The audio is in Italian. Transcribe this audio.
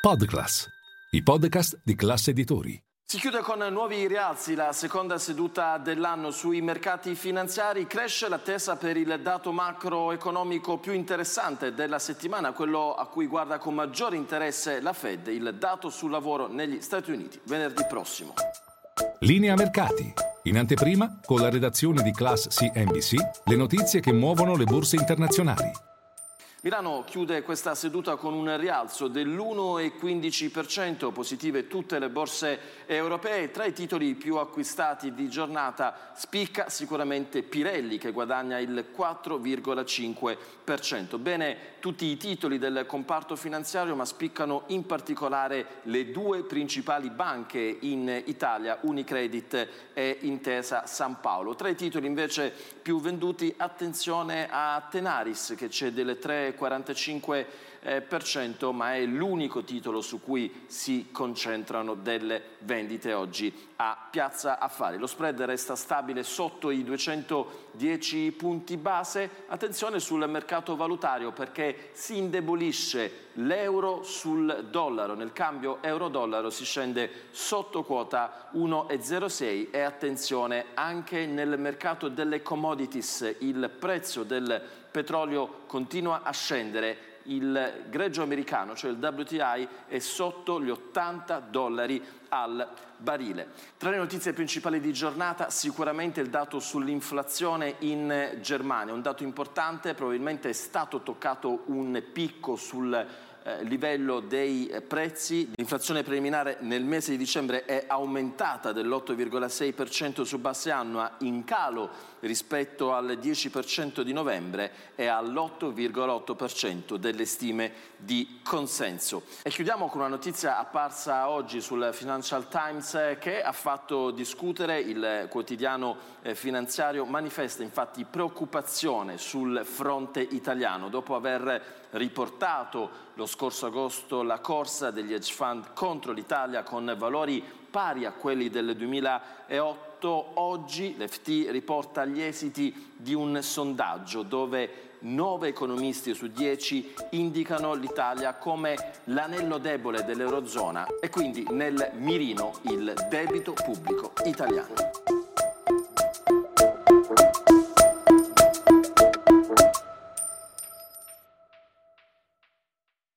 Podclass, i podcast di classe editori. Si chiude con nuovi rialzi la seconda seduta dell'anno sui mercati finanziari. Cresce l'attesa per il dato macroeconomico più interessante della settimana, quello a cui guarda con maggiore interesse la Fed, il dato sul lavoro negli Stati Uniti, venerdì prossimo. Linea mercati. In anteprima, con la redazione di Class CNBC, le notizie che muovono le borse internazionali. Milano chiude questa seduta con un rialzo dell'1,15%, positive tutte le borse europee. Tra i titoli più acquistati di giornata spicca sicuramente Pirelli che guadagna il 4,5%. Bene tutti i titoli del comparto finanziario ma spiccano in particolare le due principali banche in Italia, Unicredit e Intesa San Paolo. Tra i titoli invece più venduti attenzione a Tenaris che cede le 3 45%, eh, ma è l'unico titolo su cui si concentrano delle vendite oggi a Piazza Affari. Lo spread resta stabile sotto i 210 punti base. Attenzione sul mercato valutario perché si indebolisce l'euro sul dollaro. Nel cambio euro-dollaro si scende sotto quota 1,06 e attenzione anche nel mercato delle commodities. Il prezzo del petrolio continua a scendere il greggio americano, cioè il WTI, è sotto gli 80 dollari al barile. Tra le notizie principali di giornata sicuramente il dato sull'inflazione in Germania, un dato importante, probabilmente è stato toccato un picco sul eh, livello dei eh, prezzi. L'inflazione preliminare nel mese di dicembre è aumentata dell'8,6% su base annua, in calo rispetto al 10% di novembre e all'8,8% delle stime di consenso. E chiudiamo con una notizia apparsa oggi sul Financial Times eh, che ha fatto discutere il quotidiano finanziario, manifesta infatti preoccupazione sul fronte italiano dopo aver riportato lo scorso agosto la corsa degli hedge fund contro l'Italia con valori pari a quelli del 2008. Oggi l'FT riporta gli esiti di un sondaggio dove nove economisti su dieci indicano l'Italia come l'anello debole dell'Eurozona e quindi nel mirino il debito pubblico italiano.